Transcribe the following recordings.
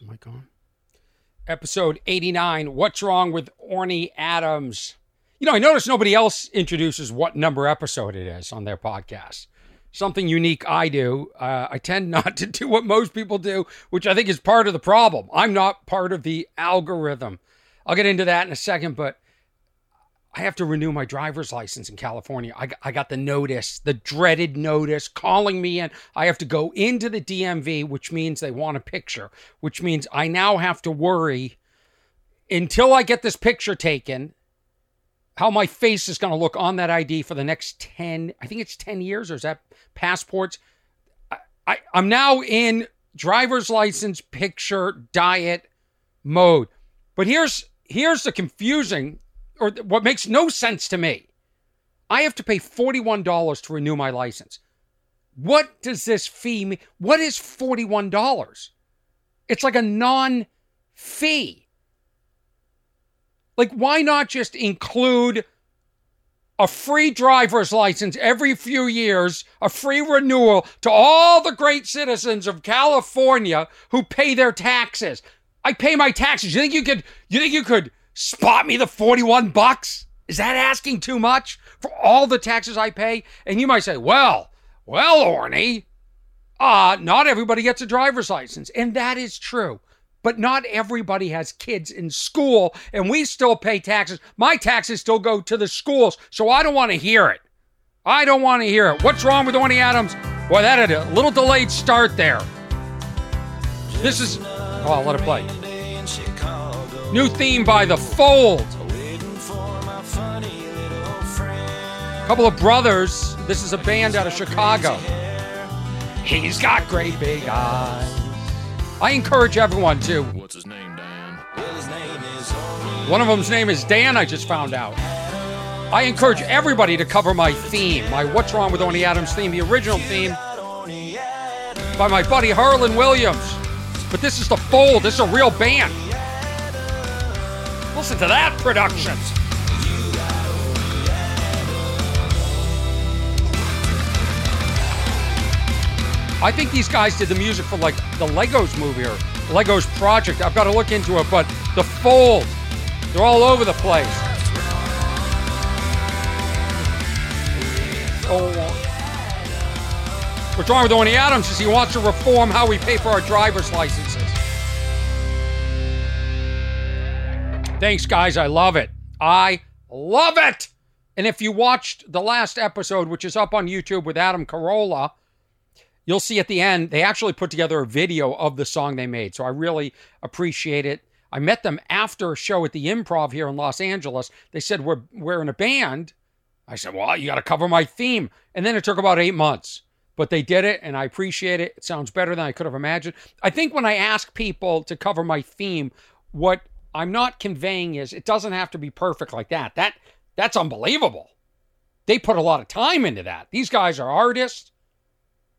Is the mic on? Episode 89 What's Wrong with Orny Adams? You know, I notice nobody else introduces what number episode it is on their podcast. Something unique I do. Uh, I tend not to do what most people do, which I think is part of the problem. I'm not part of the algorithm. I'll get into that in a second, but I have to renew my driver's license in California. I, I got the notice, the dreaded notice calling me in. I have to go into the DMV, which means they want a picture, which means I now have to worry until I get this picture taken how my face is going to look on that ID for the next 10, I think it's 10 years, or is that passports? I, I, I'm now in driver's license picture diet mode. But here's here's the confusing or what makes no sense to me. I have to pay $41 to renew my license. What does this fee mean? What is $41? It's like a non fee. Like, why not just include a free driver's license every few years, a free renewal to all the great citizens of California who pay their taxes? I pay my taxes. You think you could you think you could spot me the 41 bucks? Is that asking too much for all the taxes I pay? And you might say, well, well, Orny, uh, not everybody gets a driver's license. And that is true. But not everybody has kids in school, and we still pay taxes. My taxes still go to the schools, so I don't want to hear it. I don't want to hear it. What's wrong with Orny Adams? Boy, that had a little delayed start there. This is. Oh, I'll let it play. New theme by The Fold. Couple of brothers. This is a band out of Chicago. He's got great big eyes. I encourage everyone to. What's his name, Dan? One of them's name is Dan, I just found out. I encourage everybody to cover my theme, my What's Wrong with Orny Adams theme, the original theme by my buddy Harland Williams. But this is The Fold, this is a real band. Listen to that production. I think these guys did the music for like the Legos movie or Legos project. I've got to look into it, but the fold, they're all over the place. Oh. Uh, What's wrong with Orny Adams is he wants to reform how we pay for our driver's licenses. Thanks, guys. I love it. I love it. And if you watched the last episode, which is up on YouTube with Adam Carolla, you'll see at the end, they actually put together a video of the song they made. So I really appreciate it. I met them after a show at the improv here in Los Angeles. They said, We're, we're in a band. I said, Well, you got to cover my theme. And then it took about eight months, but they did it and I appreciate it. It sounds better than I could have imagined. I think when I ask people to cover my theme, what I'm not conveying is it doesn't have to be perfect like that. That that's unbelievable. They put a lot of time into that. These guys are artists.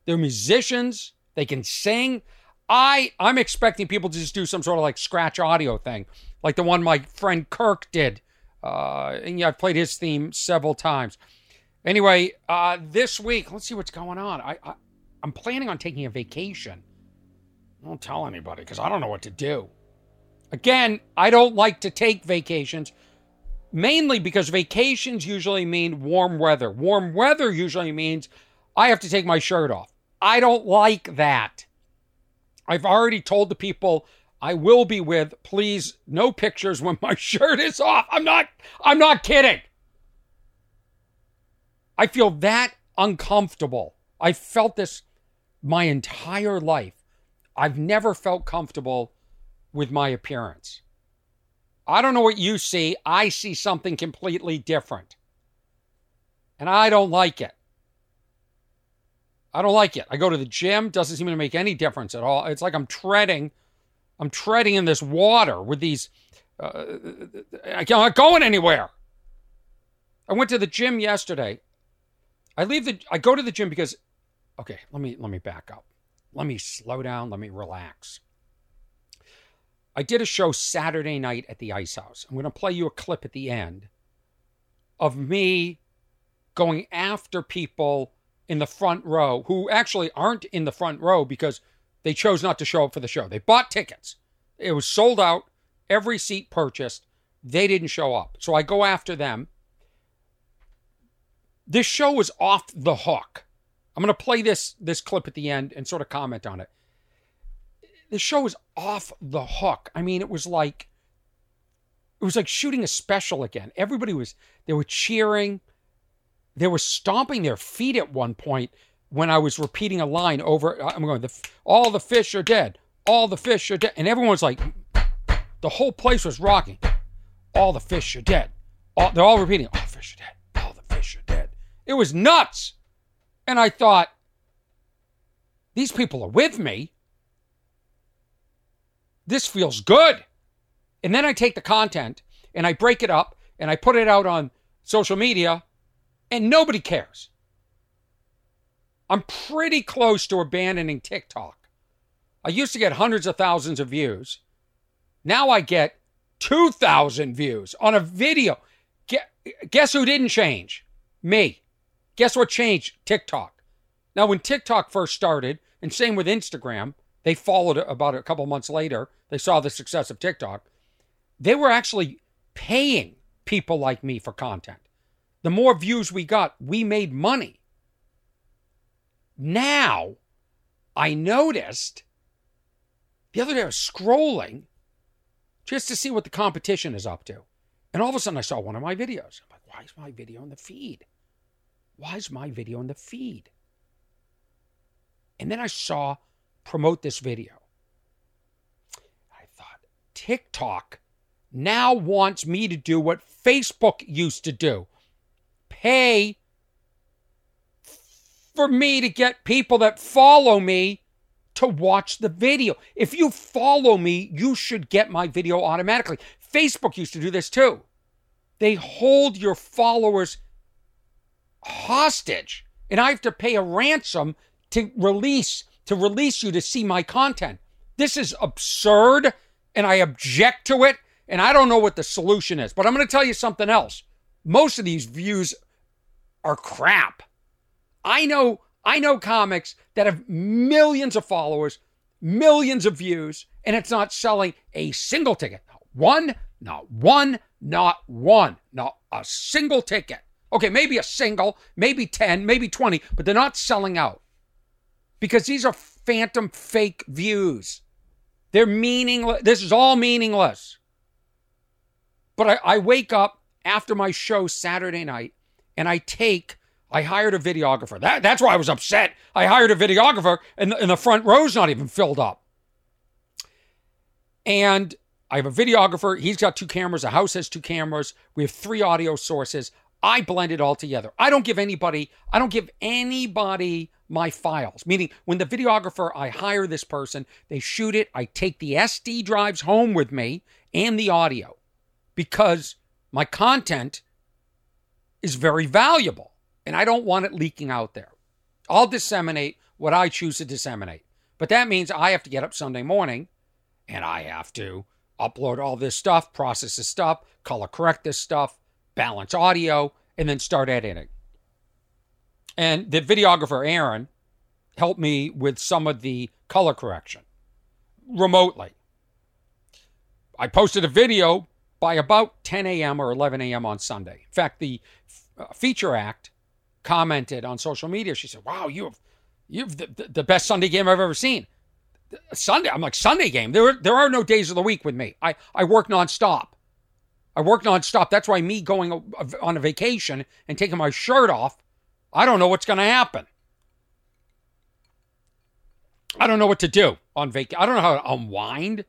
They're musicians. They can sing. I I'm expecting people to just do some sort of like scratch audio thing, like the one my friend Kirk did. Uh, and yeah, I've played his theme several times. Anyway, uh, this week, let's see what's going on. I, I I'm planning on taking a vacation. Don't tell anybody because I don't know what to do. Again, I don't like to take vacations, mainly because vacations usually mean warm weather. Warm weather usually means I have to take my shirt off. I don't like that. I've already told the people I will be with, please, no pictures when my shirt is off. I'm not I'm not kidding. I feel that uncomfortable. I felt this my entire life. I've never felt comfortable with my appearance. I don't know what you see. I see something completely different. And I don't like it. I don't like it. I go to the gym, doesn't seem to make any difference at all. It's like I'm treading, I'm treading in this water with these. Uh, I'm not going anywhere. I went to the gym yesterday. I leave the. I go to the gym because. Okay, let me let me back up. Let me slow down. Let me relax. I did a show Saturday night at the Ice House. I'm going to play you a clip at the end of me going after people in the front row who actually aren't in the front row because they chose not to show up for the show. They bought tickets. It was sold out, every seat purchased. They didn't show up. So I go after them. This show was off the hook. I'm going to play this this clip at the end and sort of comment on it. The show was off the hook. I mean, it was like it was like shooting a special again. Everybody was they were cheering. They were stomping their feet at one point when I was repeating a line over. I'm going, the, all the fish are dead. All the fish are dead. And everyone was like, the whole place was rocking. All the fish are dead. All, they're all repeating, all the fish are dead. All the fish are dead. It was nuts. And I thought, these people are with me. This feels good. And then I take the content and I break it up and I put it out on social media and nobody cares. I'm pretty close to abandoning TikTok. I used to get hundreds of thousands of views. Now I get 2,000 views on a video. Guess who didn't change? Me. Guess what changed? TikTok. Now, when TikTok first started, and same with Instagram, they followed about a couple months later. They saw the success of TikTok. They were actually paying people like me for content. The more views we got, we made money. Now, I noticed the other day I was scrolling just to see what the competition is up to. And all of a sudden I saw one of my videos. I'm like, why is my video in the feed? Why is my video in the feed? And then I saw promote this video. I thought, TikTok now wants me to do what Facebook used to do pay for me to get people that follow me to watch the video. If you follow me, you should get my video automatically. Facebook used to do this too. They hold your followers hostage, and I have to pay a ransom to release to release you to see my content. This is absurd, and I object to it, and I don't know what the solution is. But I'm going to tell you something else. Most of these views are crap. I know I know comics that have millions of followers, millions of views, and it's not selling a single ticket. Not one, not one, not one, not a single ticket. Okay, maybe a single, maybe 10, maybe 20, but they're not selling out because these are phantom fake views. They're meaningless. This is all meaningless. But I, I wake up after my show Saturday night and I take I hired a videographer. That, that's why I was upset. I hired a videographer, and, and the front row's not even filled up. And I have a videographer. He's got two cameras. The house has two cameras. We have three audio sources. I blend it all together. I don't give anybody, I don't give anybody my files. Meaning, when the videographer, I hire this person, they shoot it. I take the SD drives home with me and the audio because my content is very valuable and I don't want it leaking out there. I'll disseminate what I choose to disseminate. But that means I have to get up Sunday morning and I have to upload all this stuff, process this stuff, color correct this stuff, balance audio, and then start editing. And the videographer, Aaron, helped me with some of the color correction remotely. I posted a video by about 10 a.m. or 11 a.m. on Sunday. In fact, the uh, feature act commented on social media. She said, "Wow, you have you have the, the best Sunday game I've ever seen." Sunday, I'm like Sunday game. There there are no days of the week with me. I I work nonstop. I work nonstop. That's why me going on a vacation and taking my shirt off, I don't know what's going to happen. I don't know what to do on vacation. I don't know how to unwind.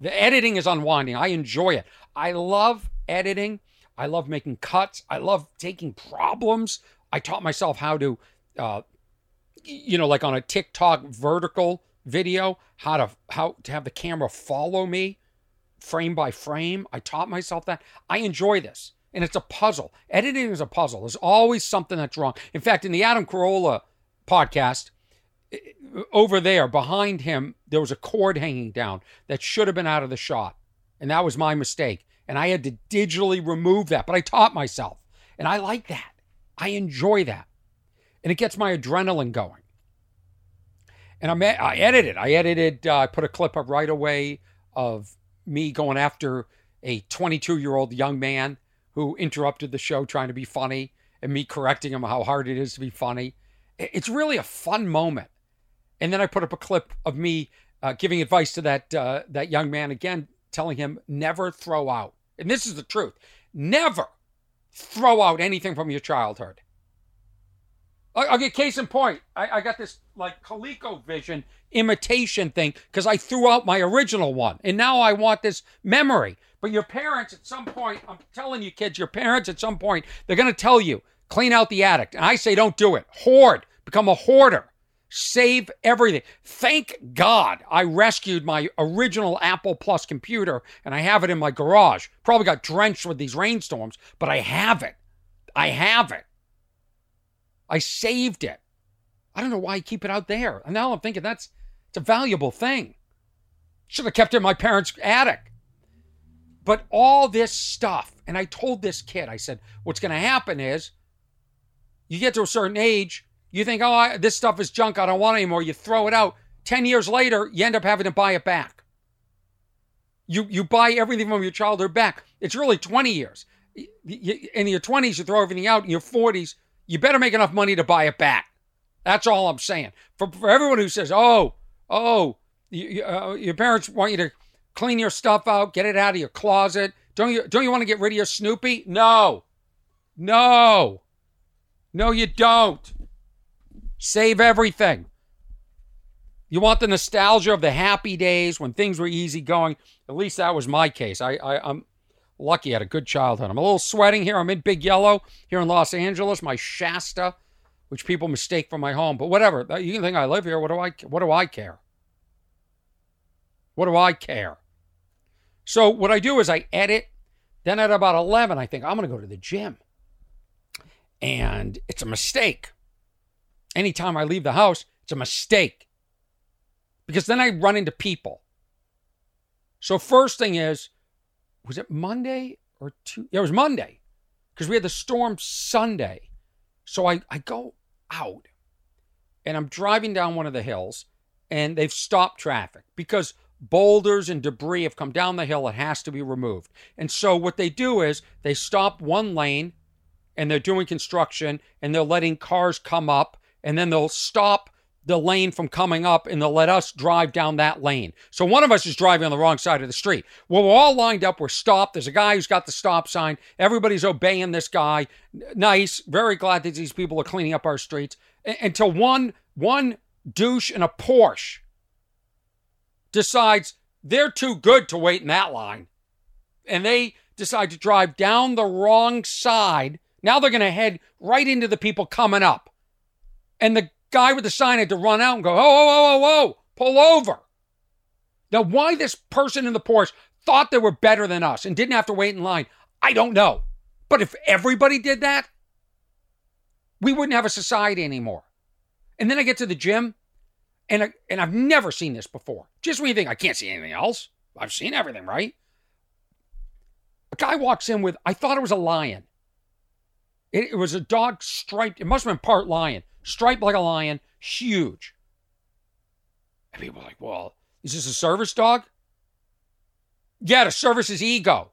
The editing is unwinding. I enjoy it. I love editing. I love making cuts. I love taking problems I taught myself how to, uh, you know, like on a TikTok vertical video, how to how to have the camera follow me frame by frame. I taught myself that. I enjoy this. And it's a puzzle. Editing is a puzzle. There's always something that's wrong. In fact, in the Adam Carolla podcast, over there behind him, there was a cord hanging down that should have been out of the shot. And that was my mistake. And I had to digitally remove that. But I taught myself. And I like that. I enjoy that. And it gets my adrenaline going. And I'm, I edited. I edited, uh, I put a clip up right away of me going after a 22 year old young man who interrupted the show trying to be funny and me correcting him how hard it is to be funny. It's really a fun moment. And then I put up a clip of me uh, giving advice to that uh, that young man again, telling him never throw out. And this is the truth: never throw out anything from your childhood. I'll get case in point. I, I got this like ColecoVision imitation thing because I threw out my original one, and now I want this memory. But your parents, at some point, I'm telling you, kids, your parents, at some point, they're going to tell you clean out the attic. And I say, don't do it. Hoard. Become a hoarder. Save everything. Thank God I rescued my original Apple Plus computer and I have it in my garage. Probably got drenched with these rainstorms, but I have it. I have it. I saved it. I don't know why I keep it out there. And now I'm thinking that's it's a valuable thing. Should have kept it in my parents' attic. But all this stuff, and I told this kid, I said, what's going to happen is you get to a certain age, you think, oh, I, this stuff is junk. I don't want anymore. You throw it out. 10 years later, you end up having to buy it back. You, you buy everything from your childhood back. It's really 20 years. In your 20s, you throw everything out. In your 40s, you better make enough money to buy it back. That's all I'm saying. For, for everyone who says, oh, oh, you, uh, your parents want you to clean your stuff out, get it out of your closet. Don't you, don't you want to get rid of your Snoopy? No. No. No, you don't. Save everything. You want the nostalgia of the happy days when things were easy going. At least that was my case. I, I, I'm lucky I had a good childhood. I'm a little sweating here. I'm in Big Yellow here in Los Angeles, my Shasta, which people mistake for my home. But whatever. Uh, you can think I live here. What do I, what do I care? What do I care? So what I do is I edit. Then at about 11, I think I'm going to go to the gym. And it's a mistake anytime I leave the house, it's a mistake. Because then I run into people. So, first thing is, was it Monday or two? Yeah, it was Monday because we had the storm Sunday. So I, I go out and I'm driving down one of the hills and they've stopped traffic because boulders and debris have come down the hill. It has to be removed. And so what they do is they stop one lane and they're doing construction and they're letting cars come up and then they'll stop the lane from coming up and they'll let us drive down that lane. So one of us is driving on the wrong side of the street. Well, we're all lined up. We're stopped. There's a guy who's got the stop sign. Everybody's obeying this guy. Nice. Very glad that these people are cleaning up our streets. Until one one douche in a Porsche decides they're too good to wait in that line. And they decide to drive down the wrong side. Now they're going to head right into the people coming up. And the guy with the sign had to run out and go, oh, oh, oh, oh, oh, pull over. Now, why this person in the Porsche thought they were better than us and didn't have to wait in line, I don't know. But if everybody did that, we wouldn't have a society anymore. And then I get to the gym, and I, and I've never seen this before. Just when you think I can't see anything else, I've seen everything, right? A guy walks in with I thought it was a lion. It, it was a dog striped. It must have been part lion striped like a lion, huge. And people are like, well, is this a service dog? Yeah, to service his ego.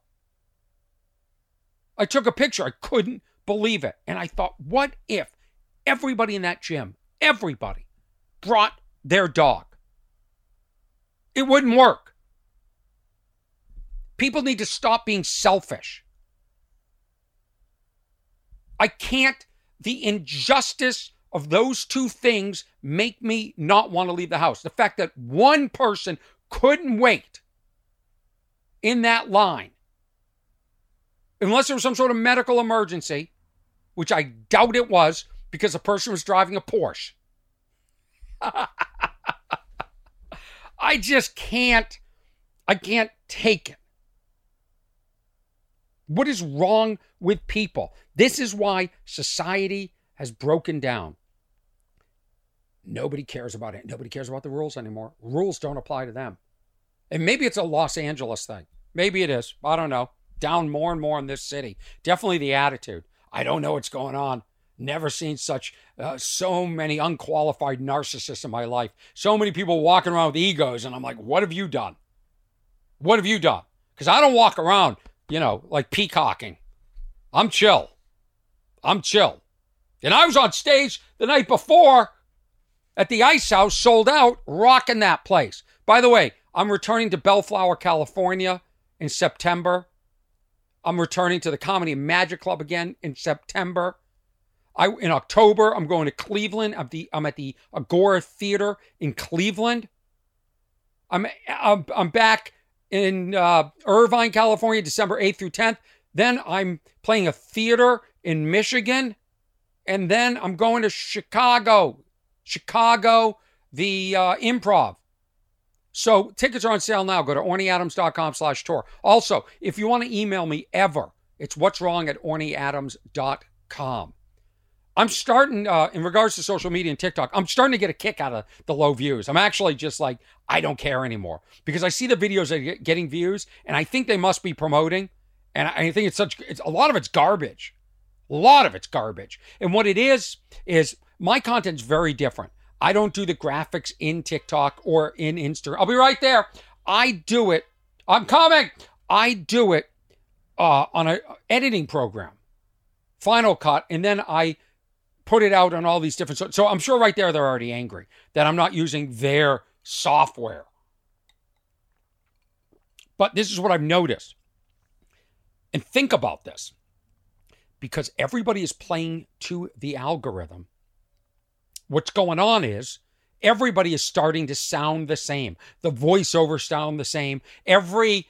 I took a picture. I couldn't believe it. And I thought, what if everybody in that gym, everybody, brought their dog? It wouldn't work. People need to stop being selfish. I can't, the injustice of those two things make me not want to leave the house. The fact that one person couldn't wait in that line, unless there was some sort of medical emergency, which I doubt it was because the person was driving a Porsche. I just can't, I can't take it. What is wrong with people? This is why society has broken down. Nobody cares about it. Nobody cares about the rules anymore. Rules don't apply to them. And maybe it's a Los Angeles thing. Maybe it is. I don't know. Down more and more in this city. Definitely the attitude. I don't know what's going on. Never seen such uh, so many unqualified narcissists in my life. So many people walking around with egos, and I'm like, what have you done? What have you done? Because I don't walk around, you know, like peacocking. I'm chill. I'm chill. And I was on stage the night before at the Ice House, sold out, rocking that place. By the way, I'm returning to Bellflower, California in September. I'm returning to the Comedy Magic Club again in September. I in October I'm going to Cleveland. I'm the I'm at the Agora Theater in Cleveland. I'm I'm, I'm back in uh, Irvine, California, December 8th through 10th. Then I'm playing a theater in Michigan, and then I'm going to Chicago, Chicago, the uh, Improv. So tickets are on sale now. Go to ornyadams.com slash tour. Also, if you want to email me ever, it's what's wrong at ornyadams.com. I'm starting, uh, in regards to social media and TikTok, I'm starting to get a kick out of the low views. I'm actually just like, I don't care anymore because I see the videos that are getting views and I think they must be promoting. And I think it's such, it's, a lot of it's garbage. A lot of it's garbage. And what it is, is my content's very different. I don't do the graphics in TikTok or in Instagram. I'll be right there. I do it. I'm coming. I do it uh, on an editing program, Final Cut, and then I put it out on all these different. So, so I'm sure right there they're already angry that I'm not using their software. But this is what I've noticed. And think about this because everybody is playing to the algorithm. What's going on is everybody is starting to sound the same. The voiceover sound the same. Every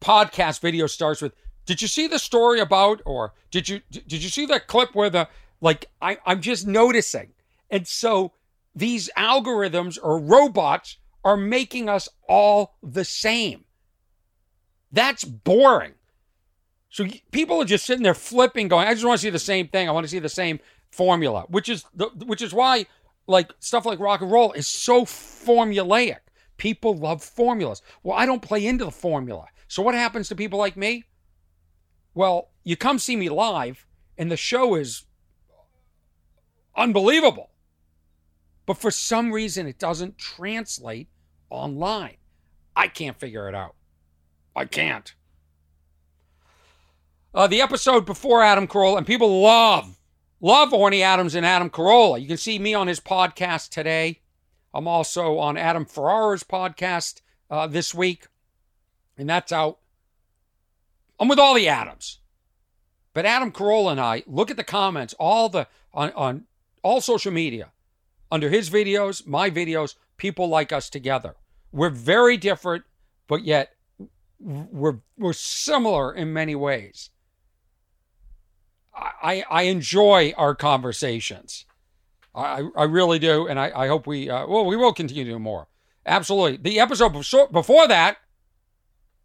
podcast video starts with, "Did you see the story about?" or "Did you did you see that clip where the like I, I'm just noticing. And so these algorithms or robots are making us all the same. That's boring. So people are just sitting there flipping, going, "I just want to see the same thing. I want to see the same formula," which is the, which is why like stuff like rock and roll is so formulaic. People love formulas. Well, I don't play into the formula. So what happens to people like me? Well, you come see me live, and the show is unbelievable. But for some reason, it doesn't translate online. I can't figure it out. I can't. Uh, the episode before Adam Carolla, and people love, love Orny Adams and Adam Carolla. You can see me on his podcast today. I'm also on Adam Ferrara's podcast uh, this week, and that's out. I'm with all the Adams. But Adam Carolla and I look at the comments, all the on, on all social media, under his videos, my videos, people like us together. We're very different, but yet we're we're similar in many ways. I I enjoy our conversations. I I really do, and I I hope we uh, well we will continue to do more. Absolutely. The episode before that,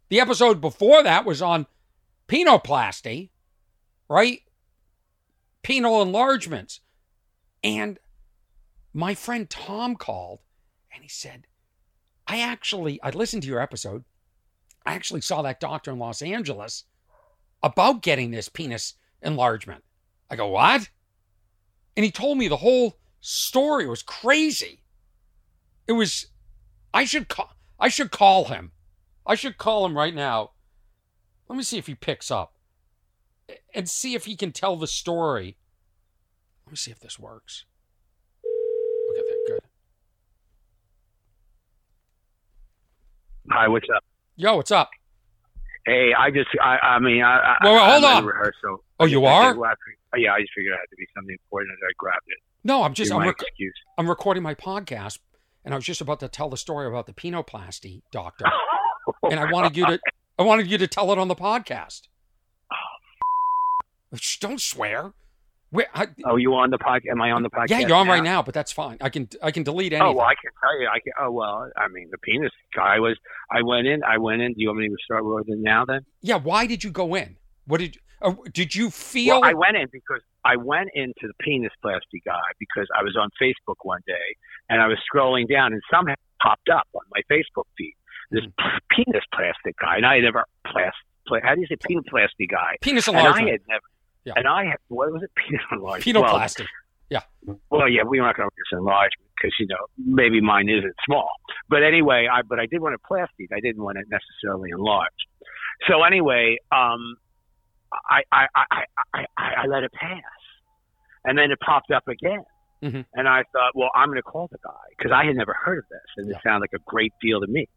the episode before that was on penoplasty, right? Penal enlargements. And my friend Tom called and he said, I actually, I listened to your episode. I actually saw that doctor in Los Angeles about getting this penis enlargement. I go, what? And he told me the whole story it was crazy. It was, I should call, I should call him. I should call him right now. Let me see if he picks up and see if he can tell the story let me see if this works. Okay, good. Hi, what's up? Yo, what's up? Hey, I just, I, I mean, I, well, I, hold I'm on. Rehearsal. Oh, you are? yeah, I just figured it had to be something important, and I grabbed it. No, I'm just, I'm, rec- I'm recording my podcast, and I was just about to tell the story about the penoplasty doctor, and I wanted you to, I wanted you to tell it on the podcast. Oh, don't swear. Where, I, oh, you on the podcast? Am I on the podcast? Yeah, you're on now? right now, but that's fine. I can I can delete anything. Oh well, I can tell you. I can. Oh well, I mean, the penis guy was. I went in. I went in. Do you want me to start with it now? Then. Yeah. Why did you go in? What did? Uh, did you feel? Well, I went in because I went into the penis plastic guy because I was on Facebook one day and I was scrolling down and somehow popped up on my Facebook feed this mm. penis plastic guy, and I had never plastic. How do you say penis plastic guy? Penis enlargement. And I had never. Yeah. And I have, what was it? Peanut enlargement. Penoplasty. Well, yeah. Well, yeah, we're not going to get enlargement because, you know, maybe mine isn't small. But anyway, I but I did want it plastic. I didn't want it necessarily enlarged. So anyway, um, I I I I, I, I let it pass, and then it popped up again. Mhm. And I thought, well, I'm going to call the guy because I had never heard of this, and Yeah. it sounded like a great deal to me.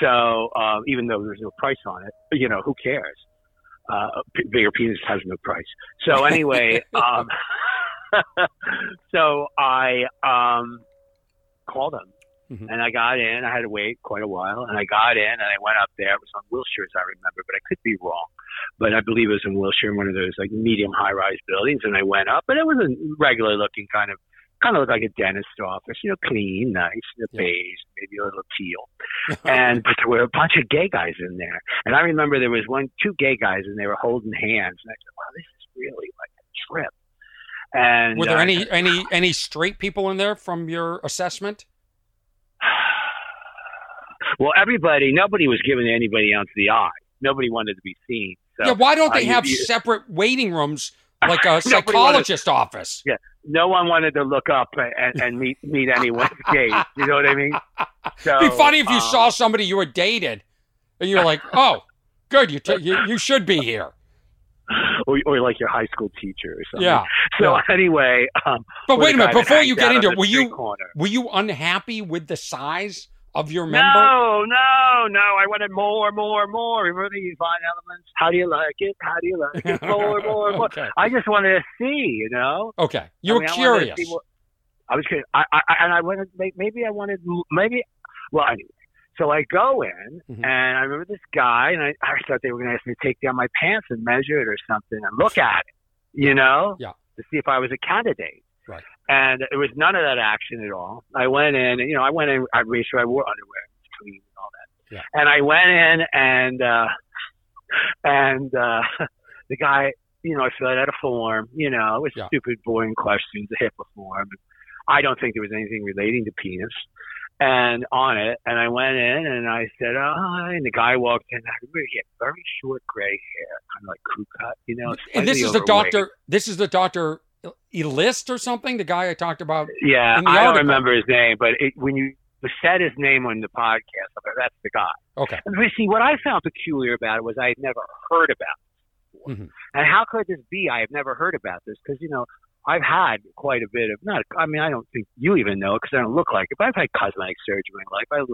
So um, even though there's no price on it, you know, who cares? Uh, p- bigger penis has no price. So anyway, um, so I um, called him, Mhm. and I got in. I had to wait quite a while, and I got in, and I went up there. It was on Wilshire, as I remember, but I could be wrong. But I believe it was in Wilshire, in one of those like medium high-rise buildings. And I went up, and it was a regular-looking kind of, kind of looked like a dentist office, you know, clean, nice, you know, beige, maybe a little teal and but there were a bunch of gay guys in there. And I remember there was one, two gay guys, and they were holding hands. And I said, "Wow, this is really like a trip." And Were there uh, any any any straight people in there from your assessment? well, everybody, nobody was giving anybody else the eye. Nobody wanted to be seen. So yeah, why don't uh, they you- have you- separate waiting rooms like a Nobody wanted- psychologist office? Yeah. No one wanted to look up and, and meet meet anyone's gaze. You know what I mean? So, It'd be funny if you um, saw somebody you were dated and you're like, "Oh, good, you, t- you you should be here." or, or like your high school teacher or something. Yeah. So yeah. anyway, um, But wait a minute, before you get into it, were you corner. were you unhappy with the size of your member? No, no, no. I wanted more, more, more. Remember these vine elements? How do you like it? How do you like it? More, more, more. okay. I just wanted to see, you know. Okay. You I were mean, I curious. see what- I was curious. I, I, and I wanted, maybe I wanted, maybe, well, anyway. So I go in, Mhm. and I remember this guy, and I, I thought they were going to ask me to take down my pants and measure it or something and look at it, you know, Yeah. to see if I was a candidate. Right. And it was none of that action at all. I went in, you know, I went in, I made sure I wore underwear, it was clean and all that. Yeah. And I went in, and, uh, and, uh, the guy, you know, I filled out a form, you know, it was Yeah. stupid, boring questions, a HIPAA form. I don't think there was anything relating to penis. And on it, and I went in and I said, oh, hi. And the guy walked in. I remember he had very short gray hair, kind of like crew cut, you know. and this is the doctor. This is the doctor Elist or something. The guy I talked about. Yeah, I don't remember his name, but it, when you said his name on the podcast, that's the guy. Okay. And you see, what I found peculiar about it was I had never heard about it before. Mhm. And how could this be? I have never heard about this because, you know, I've had quite a bit of, not, I mean, I don't think you even know because I don't look like it, but I've had cosmetic surgery in my life. I had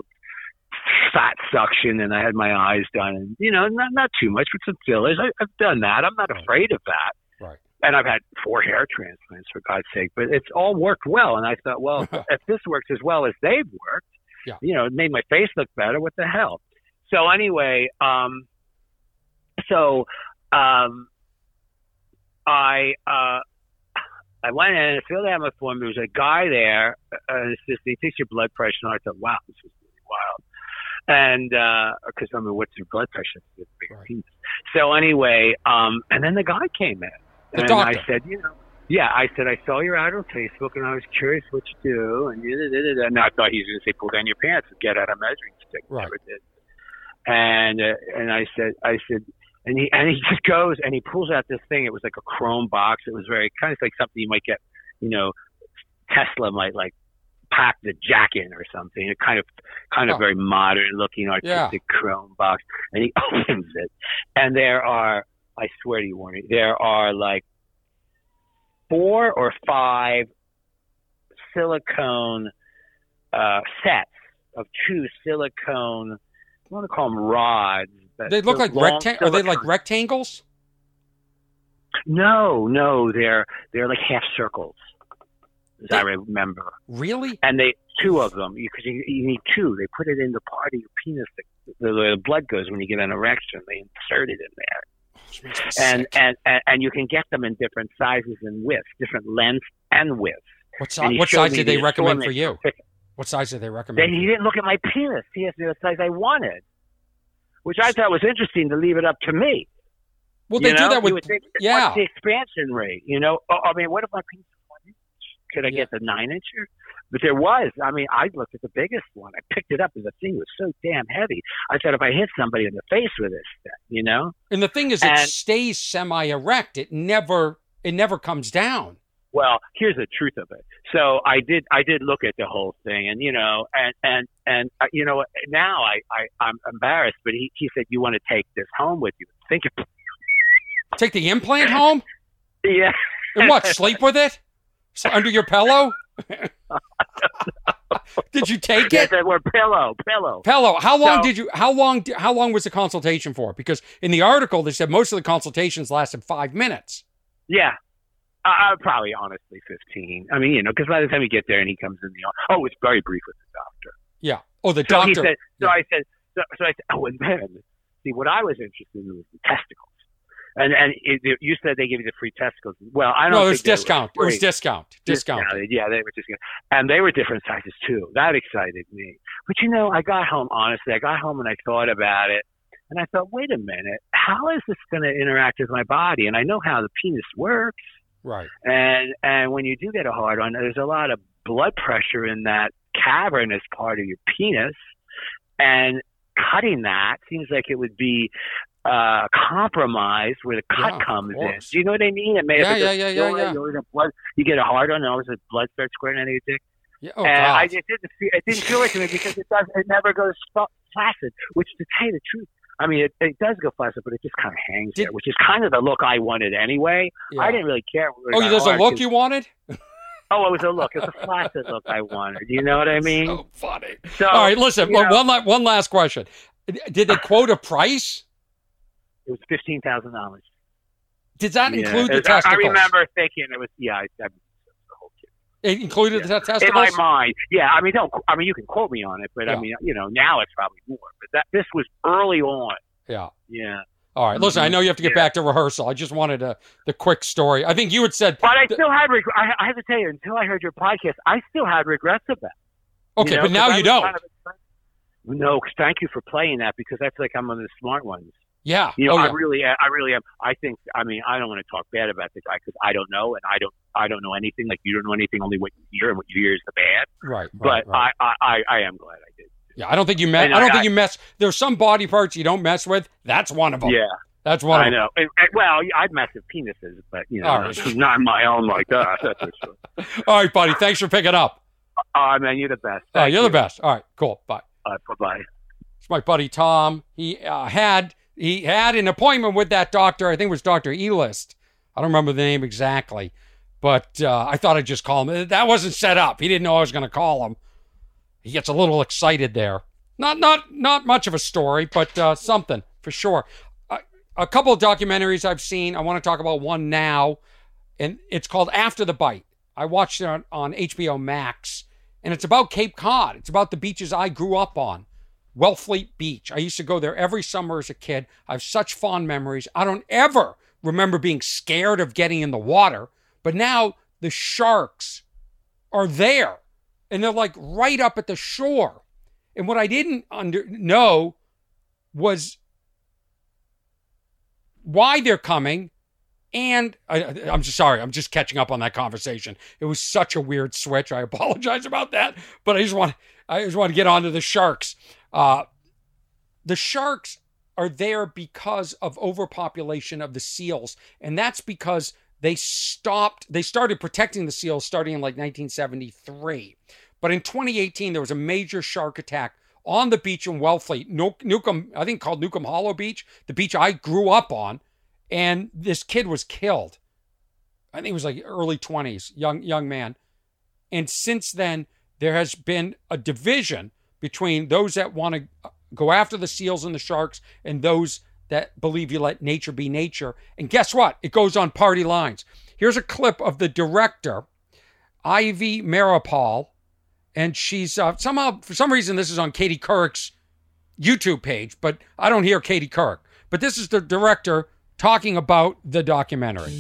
fat suction and I had my eyes done and, you know, not, not too much, but some fillers. I, I've done that. I'm not afraid of that. Right. And I've had four hair transplants for God's sake, but it's all worked well. And I thought, well, if this works as well as they've worked, Yeah. you know, it made my face look better. What the hell? So anyway, um, so um, I uh, I went in and filled out my form. There was a guy there, uh, and it's just he takes your blood pressure. And I thought, wow, this is really wild. And because I mean, what's your blood pressure? It's a bigger Right. So anyway, um, and then the guy came in, and. I said, you know. Yeah, I said I saw your ad on Facebook, and I was curious what you do, and you did And I thought he was going to say, "Pull down your pants and get out a measuring stick." Right. Never did. And uh, and I said, I said, and he and he just goes and he pulls out this thing. It was like a chrome box. It was very kind of like something you might get, you know, Tesla might like pack the jack in or something. It kind of kind of Oh. very modern looking artistic chrome box. And he opens it, and there are, I swear to you, Warner, there are like four or five silicone uh, sets of two silicone. I want to call them rods. but They look like long rectang. Are they like rectangles? No, no, they're they're like half circles, as I remember. Really? And they two of them because you, you need two. They put it in the part of your penis that the, the blood goes when you get an erection. They insert it in there, Which makes me and, and and and you can get them in different sizes and widths, different lengths and widths. what, si- what size did they recommend for you? What size did they recommend? Then he you? didn't look at my penis. He asked me the size I wanted, which I thought was interesting to leave it up to me. Well, You they do that with think, yeah. What's the expansion rate? You know, oh, I mean, what if my penis is one inch? Could I Yeah. get the nine incher? But there was. I mean, I looked at the biggest one. I picked it up, and the thing was so damn heavy. I thought if I hit somebody in the face with this thing, you know, And the thing is, it stays semi-erect. It never, it never comes down. Well, here's the truth of it. So I did, I did look at the whole thing, and you know, and and and uh, you know, now I, I I'm embarrassed, but he he said you want to take this home with you. Think of Take the implant home yeah. and what? Sleep with it under your pillow? did you take Yes, it? that word pillow, pillow. Pillow. How long So- did you? How long? How long was the consultation for? Because in the article they said most of the consultations lasted five minutes. Yeah. Uh, uh, probably honestly 15. I mean, you know, because by the time you get there and he comes in the oh, it's very brief with the doctor. Yeah. Oh, the So he doctor. said, so yeah. I said, so, so I said, oh, and then see what I was interested in was the testicles. And and it, it- you said they give you the free testicles. Well, I don't. no, think there's discount. It was discount. Discount. Yeah, they were discount, And they were different sizes too. That excited me. But you know, I got home, honestly, I got home and I thought about it. And I thought, wait a minute, how is this going to interact with my body? And I know how the penis works. Right. And and when you do get a hard on, there's a lot of blood pressure in that cavernous part of your penis. And cutting that seems like it would be uh compromised where the cut Yeah, comes in. Do you know what I mean? It may Yeah, yeah, yeah, a yeah, yeah. you're in a blood, you get a hard on, and all of a sudden blood starts squirting out of your dick. Yeah. Oh and God. I just didn't feel, it didn't feel it to me because it does it never goes fl- flaccid. Which to tell you the truth, I mean it, it does go flaccid, but it just kind of hangs Did- there, which is kind of the look I wanted anyway. Yeah. I didn't really care. Oh, there's a look you wanted. Oh, it was a look. It was a flaccid look I wanted. You know what I mean? So funny. So All right, listen. you know- one la- one last question. Did they quote a price? It was fifteen thousand dollars. Did that include the I, I remember thinking it was yeah. I, I, the whole kit. It included the testicles. in my mind, yeah. I mean, don't. I mean, you can quote me on it, but Yeah. I mean, you know, now it's probably more. But that this was early on. Yeah. Yeah. All right. Listen, I know you have to get. Yeah. back to rehearsal. I just wanted a, the quick story. I think you had said. But I still had reg- I, I have to tell you, until I heard your podcast, I still had regrets of that. Okay, you know, but now you don't. kind of- no, thank you for playing that because I feel like I'm one of the smart ones. Yeah. You know, oh, I really, I really am. I think. I mean, I don't want to talk bad about the guy because I don't know, and I don't, I don't know anything. Like you don't know anything. Only what you hear, and what you hear is the bad. Right. right, But right. I, I, I, I am glad I did. yeah, I don't think you mess. I don't I- think you mess. There's some body parts you don't mess with. That's one of them. Yeah, That's one of I know. And, and, well, I'd mess with penises, but you know, right. not my own like that. That's for sure. All right, buddy. Thanks for picking up. Oh man, you're the best. Oh, you're you. the best. All right. Cool. Bye. Uh, bye bye. It's my buddy Tom. He uh, had he had an appointment with that doctor. I think it was Doctor Elist. I don't remember the name exactly, but uh, I thought I'd just call him. That wasn't set up. He didn't know I was going to call him. He gets a little excited there. Not not not much of a story, but uh, something for sure. A, a couple of documentaries I've seen. I want to talk about one now, and it's called After the Bite. I watched it on, on HBO Max, and it's about Cape Cod. It's about the beaches I grew up on. Wellfleet Beach. I used to go there every summer as a kid. I have such fond memories. I don't ever remember being scared of getting in the water, but now the sharks are there and they're like right up at the shore. And what I didn't under know was why they're coming and I, I'm just sorry, I'm just catching up on that conversation. It was such a weird switch. I apologize about that, but I just want I just want to get on to the sharks. Uh, the sharks are there because of overpopulation of the seals, and that's because they stopped. They started protecting the seals starting in like 1973, but in 2018 there was a major shark attack on the beach in Wellfleet, Newcomb, I think called Newcomb Hollow Beach, the beach I grew up on, and this kid was killed. I think it was like early 20s, young young man. And since then, there has been a division between those that want to go after the seals and the sharks and those that believe you let nature be nature. And guess what? It goes on party lines. Here's a clip of the director, Ivy Meeropol, and she's uh, somehow, for some reason, this is on Katie Couric's YouTube page, but I don't hear Katie Couric. But this is the director talking about the documentary.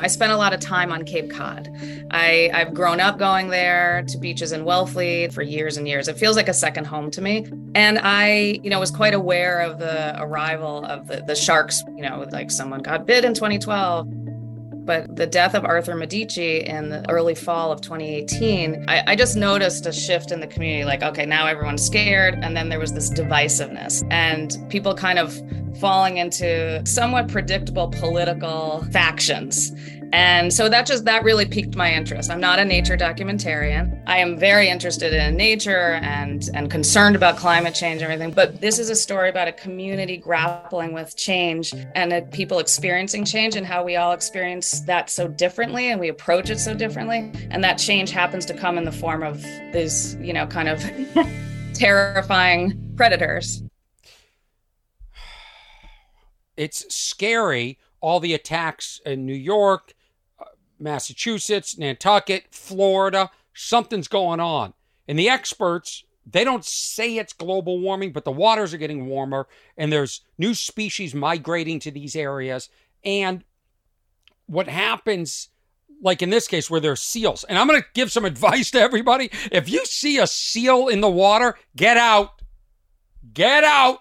I spent a lot of time on Cape Cod. I, I've grown up going there to beaches in Wellfleet for years and years. It feels like a second home to me. And I, you know, was quite aware of the arrival of the, the sharks, you know, like someone got bit in 2012. But the death of Arthur Medici in the early fall of 2018, I, I just noticed a shift in the community. Like, okay, now everyone's scared. And then there was this divisiveness and people kind of falling into somewhat predictable political factions. And so that just that really piqued my interest. I'm not a nature documentarian. I am very interested in nature and and concerned about climate change and everything, but this is a story about a community grappling with change and people experiencing change and how we all experience that so differently and we approach it so differently. And that change happens to come in the form of these, you know, kind of terrifying predators. It's scary all the attacks in New York, Massachusetts, Nantucket, Florida. Something's going on. And the experts, they don't say it's global warming, but the waters are getting warmer and there's new species migrating to these areas. And what happens, like in this case, where there's seals, and I'm going to give some advice to everybody. If you see a seal in the water, get out. Get out.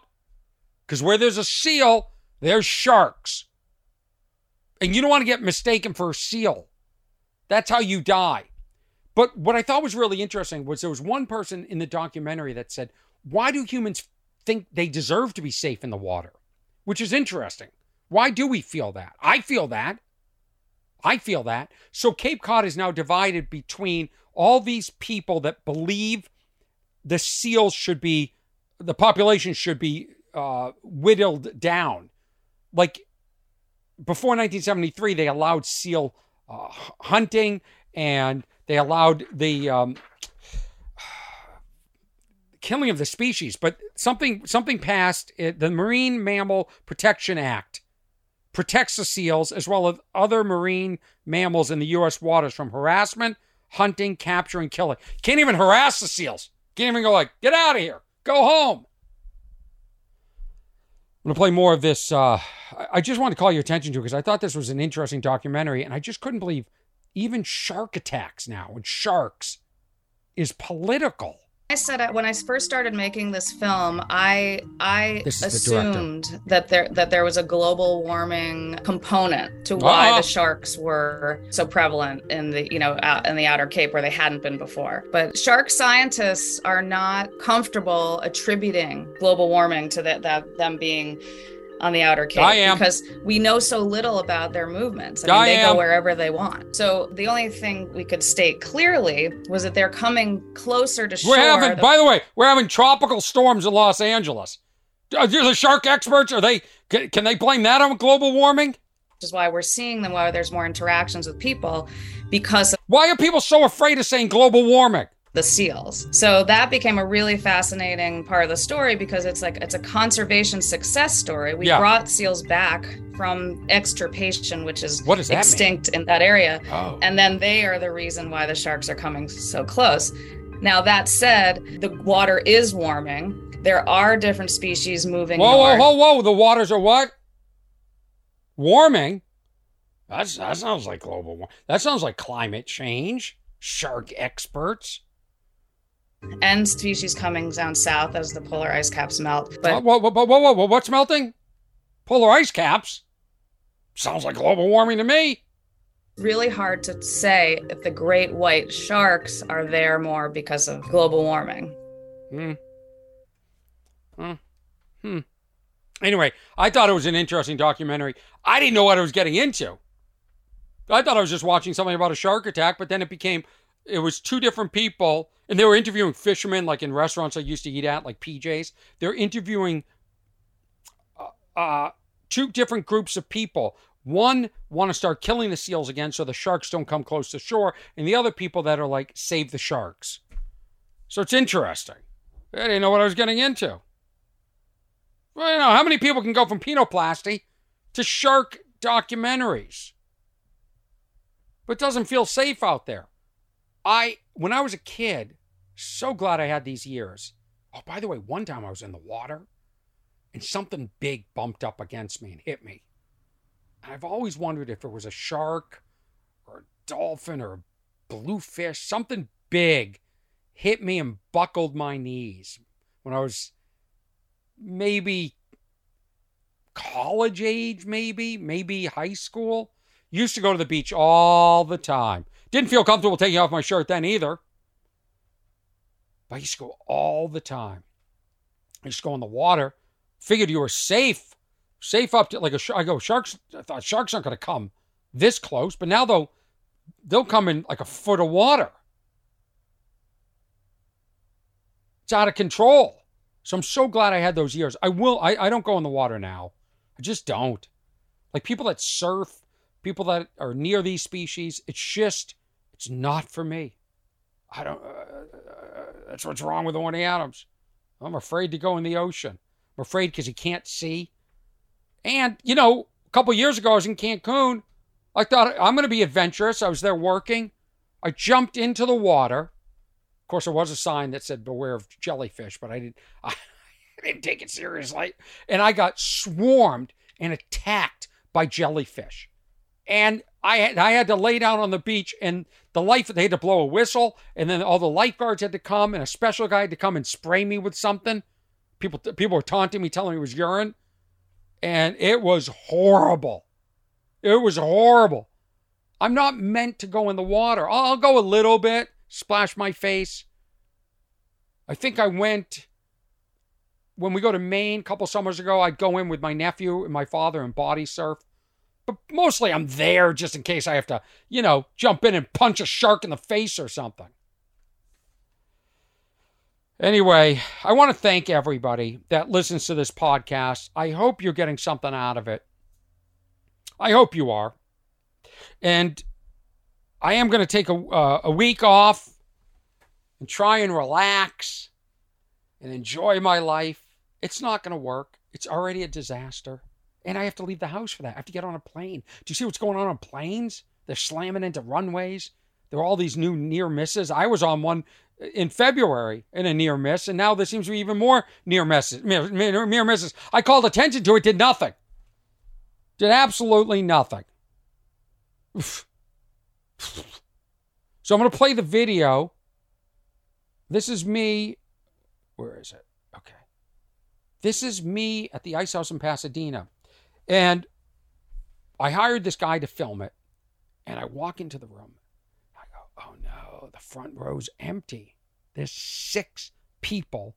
Because where there's a seal, there's sharks. And you don't want to get mistaken for a seal. That's how you die. But what I thought was really interesting was there was one person in the documentary that said, Why do humans think they deserve to be safe in the water? Which is interesting. Why do we feel that? I feel that. I feel that. So Cape Cod is now divided between all these people that believe the seals should be, the population should be uh, whittled down. Like before 1973, they allowed seal uh, hunting and they allowed the um, killing of the species. But something something passed. It, the Marine Mammal Protection Act protects the seals as well as other marine mammals in the U.S. waters from harassment, hunting, capture, and killing. Can't even harass the seals. Can't even go like, get out of here, go home. Going to play more of this. Uh, I just want to call your attention to because I thought this was an interesting documentary, and I just couldn't believe even shark attacks now and sharks is political. I said when I first started making this film, I I assumed that there that there was a global warming component to why ah. the sharks were so prevalent in the you know out in the outer Cape where they hadn't been before. But shark scientists are not comfortable attributing global warming to that that them being on the outer cape I am. because we know so little about their movements. I mean, they go wherever they want. So the only thing we could state clearly was that they're coming closer to shore. We're having, The- by the way, we're having tropical storms in Los Angeles. Are the shark experts? Are they? Can, can they blame that on global warming? which is why we're seeing them why there's more interactions with people because of Why are people so afraid of saying global warming? The seals. So that became a really fascinating part of the story because it's like it's a conservation success story. We Yeah. brought seals back from extirpation, which is What does that mean? extinct in that area. Oh, And then they are the reason why the sharks are coming so close. Now, that said, the water is warming. There are different species moving whoa, whoa, whoa, whoa! The waters are what? Warming. That's that sounds like global warming. That sounds like climate change. Shark experts. And species coming down south as the polar ice caps melt. But whoa, whoa, whoa, whoa, whoa! What's melting? Polar ice caps. Sounds like global warming to me. really hard to say if the great white sharks are there more because of global warming. Hmm. Hmm. Hmm. Anyway, I thought it was an interesting documentary. I didn't know what I was getting into. I thought I was just watching something about a shark attack, but then it became it was two different people, and they were interviewing fishermen, like in restaurants I used to eat at, like PJs. They're interviewing uh, uh, two different groups of people. One want to start killing the seals again so the sharks don't come close to shore, and the other people that are like save the sharks. So it's interesting. I didn't know what I was getting into. Well, you know, how many people can go from penoplasty to shark documentaries? But it doesn't feel safe out there. I, when I was a kid, so glad I had these years. Oh, by the way, one time I was in the water and something big bumped up against me and hit me. And I've always wondered if it was a shark or a dolphin or a bluefish, something big hit me and buckled my knees when I was maybe college age, maybe, maybe high school. Used to go to the beach all the time. Didn't feel comfortable taking off my shirt then either. But I used to go all the time. I used to go in the water. Figured you were safe, safe up to like a shark. I go sharks. I thought sharks aren't going to come this close, but now they'll they'll come in like a foot of water. It's out of control. So I'm so glad I had those years. I will I, I don't go in the water now. I just don't. Like people that surf, people that are near these species, it's just it's not for me. I don't. Uh, uh, that's what's wrong with Orny Adams. I'm afraid to go in the ocean. I'm afraid because he can't see. And you know, a couple years ago, I was in Cancun. I thought I'm going to be adventurous. I was there working. I jumped into the water. Of course, there was a sign that said "Beware of jellyfish," but I didn't. I, I didn't take it seriously, and I got swarmed and attacked by jellyfish. And I had, I had to lay down on the beach, and the life they had to blow a whistle, and then all the lifeguards had to come, and a special guy had to come and spray me with something. People people were taunting me, telling me it was urine, and it was horrible. It was horrible. I'm not meant to go in the water. I'll go a little bit, splash my face. I think I went when we go to Maine a couple summers ago. I'd go in with my nephew and my father and body surf but mostly I'm there just in case I have to, you know, jump in and punch a shark in the face or something. Anyway, I want to thank everybody that listens to this podcast. I hope you're getting something out of it. I hope you are. And I am going to take a, uh, a week off and try and relax and enjoy my life. It's not going to work. It's already a disaster. And I have to leave the house for that. I have to get on a plane. Do you see what's going on on planes? They're slamming into runways. There are all these new near misses. I was on one uh, in February in a near miss, and now there seems to be even more near misses. Near misses. I called attention to it, did nothing. Did absolutely nothing. So I'm going to play the video. This is me. Where is it? Okay. This is me at the Ice House in Pasadena. And I hired this guy to film it. And I walk into the room. I go, oh no, the front row's empty. There's six people,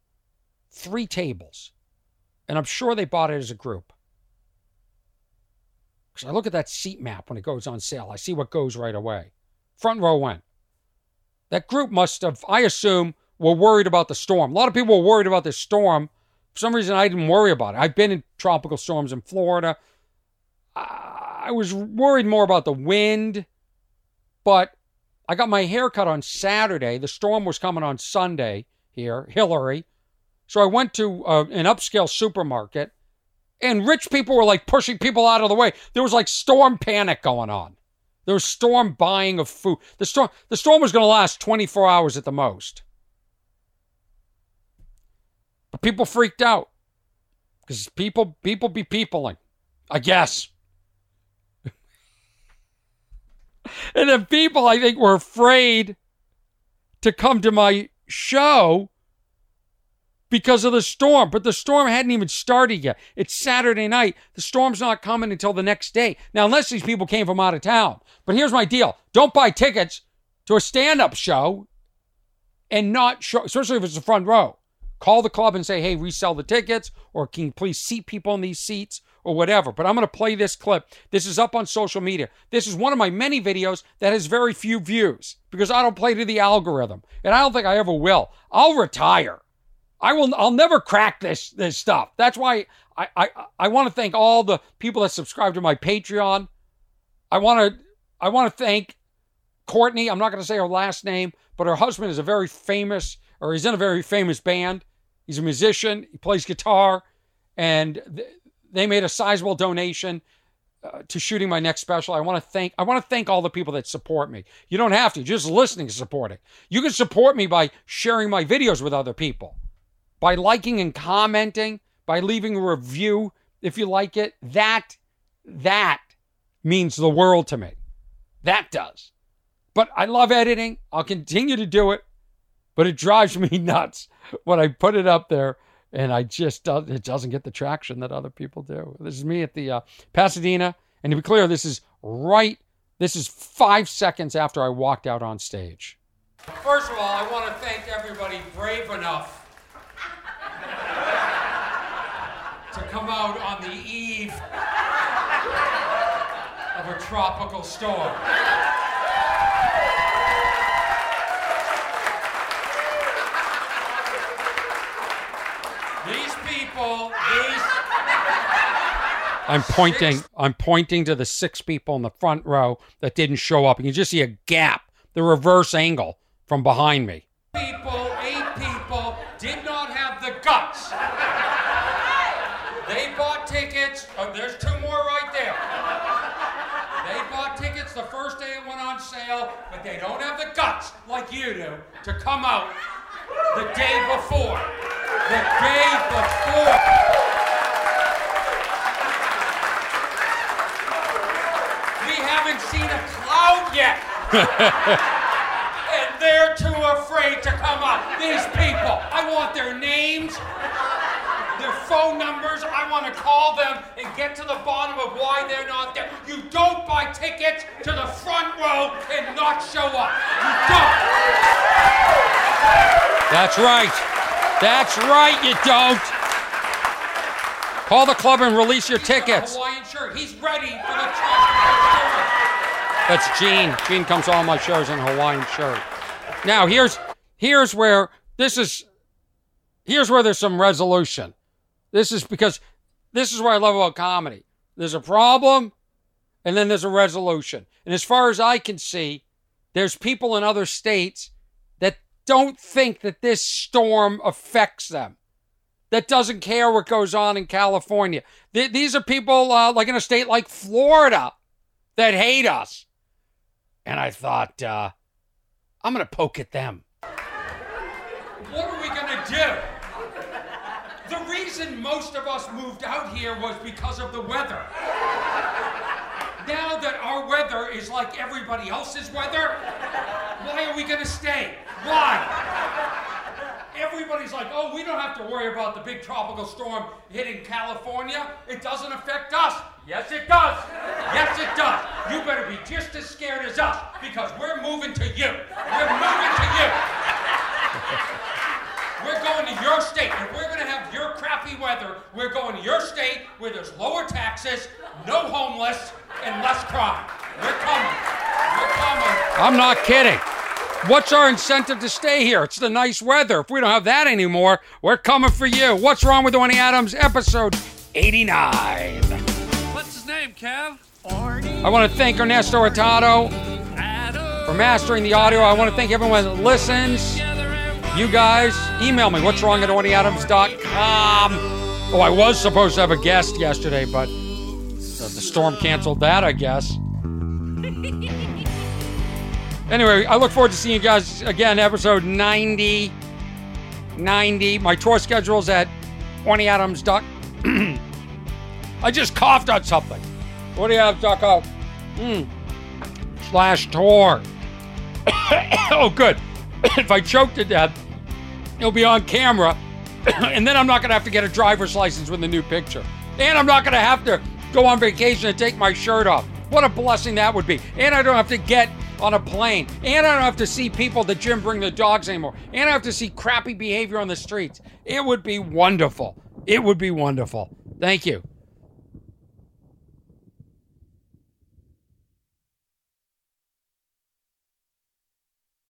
three tables. And I'm sure they bought it as a group. Because I look at that seat map when it goes on sale. I see what goes right away. Front row went. That group must have, I assume, were worried about the storm. A lot of people were worried about this storm for some reason, I didn't worry about it. I've been in tropical storms in Florida. I was worried more about the wind, but I got my hair cut on Saturday. The storm was coming on Sunday here, Hilary. So I went to uh, an upscale supermarket, and rich people were like pushing people out of the way. There was like storm panic going on. There was storm buying of food. The storm, the storm was going to last 24 hours at the most. But people freaked out because people people be peopling, I guess. and then people, I think, were afraid to come to my show because of the storm. But the storm hadn't even started yet. It's Saturday night. The storm's not coming until the next day. Now, unless these people came from out of town. But here's my deal don't buy tickets to a stand up show and not show, especially if it's the front row. Call the club and say, hey, resell the tickets, or can you please seat people in these seats, or whatever. But I'm going to play this clip. This is up on social media. This is one of my many videos that has very few views because I don't play to the algorithm, and I don't think I ever will. I'll retire. I will. I'll never crack this this stuff. That's why I I, I want to thank all the people that subscribe to my Patreon. I want to I want to thank Courtney. I'm not going to say her last name, but her husband is a very famous, or he's in a very famous band. He's a musician. He plays guitar, and th- they made a sizable donation uh, to shooting my next special. I want to thank I want to thank all the people that support me. You don't have to just listening to supporting. You can support me by sharing my videos with other people, by liking and commenting, by leaving a review if you like it. That that means the world to me. That does. But I love editing. I'll continue to do it, but it drives me nuts when I put it up there and I just it doesn't get the traction that other people do. This is me at the uh, Pasadena, and to be clear, this is right. This is five seconds after I walked out on stage. First of all, I want to thank everybody brave enough to come out on the eve of a tropical storm. These people, these. I'm pointing. I'm pointing to the six people in the front row that didn't show up. You can just see a gap, the reverse angle from behind me. People, eight people, did not have the guts. They bought tickets. Oh, there's two more right there. They bought tickets the first day it went on sale, but they don't have the guts like you do to come out the day before. The day before. We haven't seen a cloud yet. and they're too afraid to come up. These people, I want their names, their phone numbers. I want to call them and get to the bottom of why they're not there. You don't buy tickets to the front row and not show up. You don't. That's right. That's right, you don't. Call the club and release your tickets. Hawaiian shirt. He's ready for the That's Gene. Gene comes to all my shows in a Hawaiian shirt. Now here's here's where this is here's where there's some resolution. This is because this is what I love about comedy. There's a problem and then there's a resolution. And as far as I can see, there's people in other states don't think that this storm affects them. That doesn't care what goes on in California. Th- these are people uh, like in a state like Florida that hate us. And I thought, uh, I'm going to poke at them. What are we going to do? The reason most of us moved out here was because of the weather. Now that our weather is like everybody else's weather, why are we going to stay? Why? Everybody's like, oh, we don't have to worry about the big tropical storm hitting California. It doesn't affect us. Yes, it does. Yes, it does. You better be just as scared as us because we're moving to you. We're moving to you. We're going to your state. If we're going to have your crappy weather, we're going to your state where there's lower taxes, no homeless, and less crime. We're coming. We're coming. I'm not kidding. What's our incentive to stay here? It's the nice weather. If we don't have that anymore, we're coming for you. What's wrong with Orny Adams? Episode 89. What's his name, Kev? Arnie. I want to thank Ernesto Hurtado for mastering the audio. I want to thank everyone that listens. You guys, email me. What's wrong at OrnyAdams.com. Oh, I was supposed to have a guest yesterday, but the storm canceled that, I guess. Anyway, I look forward to seeing you guys again, episode 90. 90. My tour schedule's at OrnyAdams.com. I just coughed on something. What do you OrnyAdams.com. Mm. Slash tour. oh, good. if I choke to death, it'll be on camera. and then I'm not going to have to get a driver's license with a new picture. And I'm not going to have to go on vacation and take my shirt off. What a blessing that would be. And I don't have to get on a plane. And I don't have to see people at the gym bring their dogs anymore. And I have to see crappy behavior on the streets. It would be wonderful. It would be wonderful. Thank you.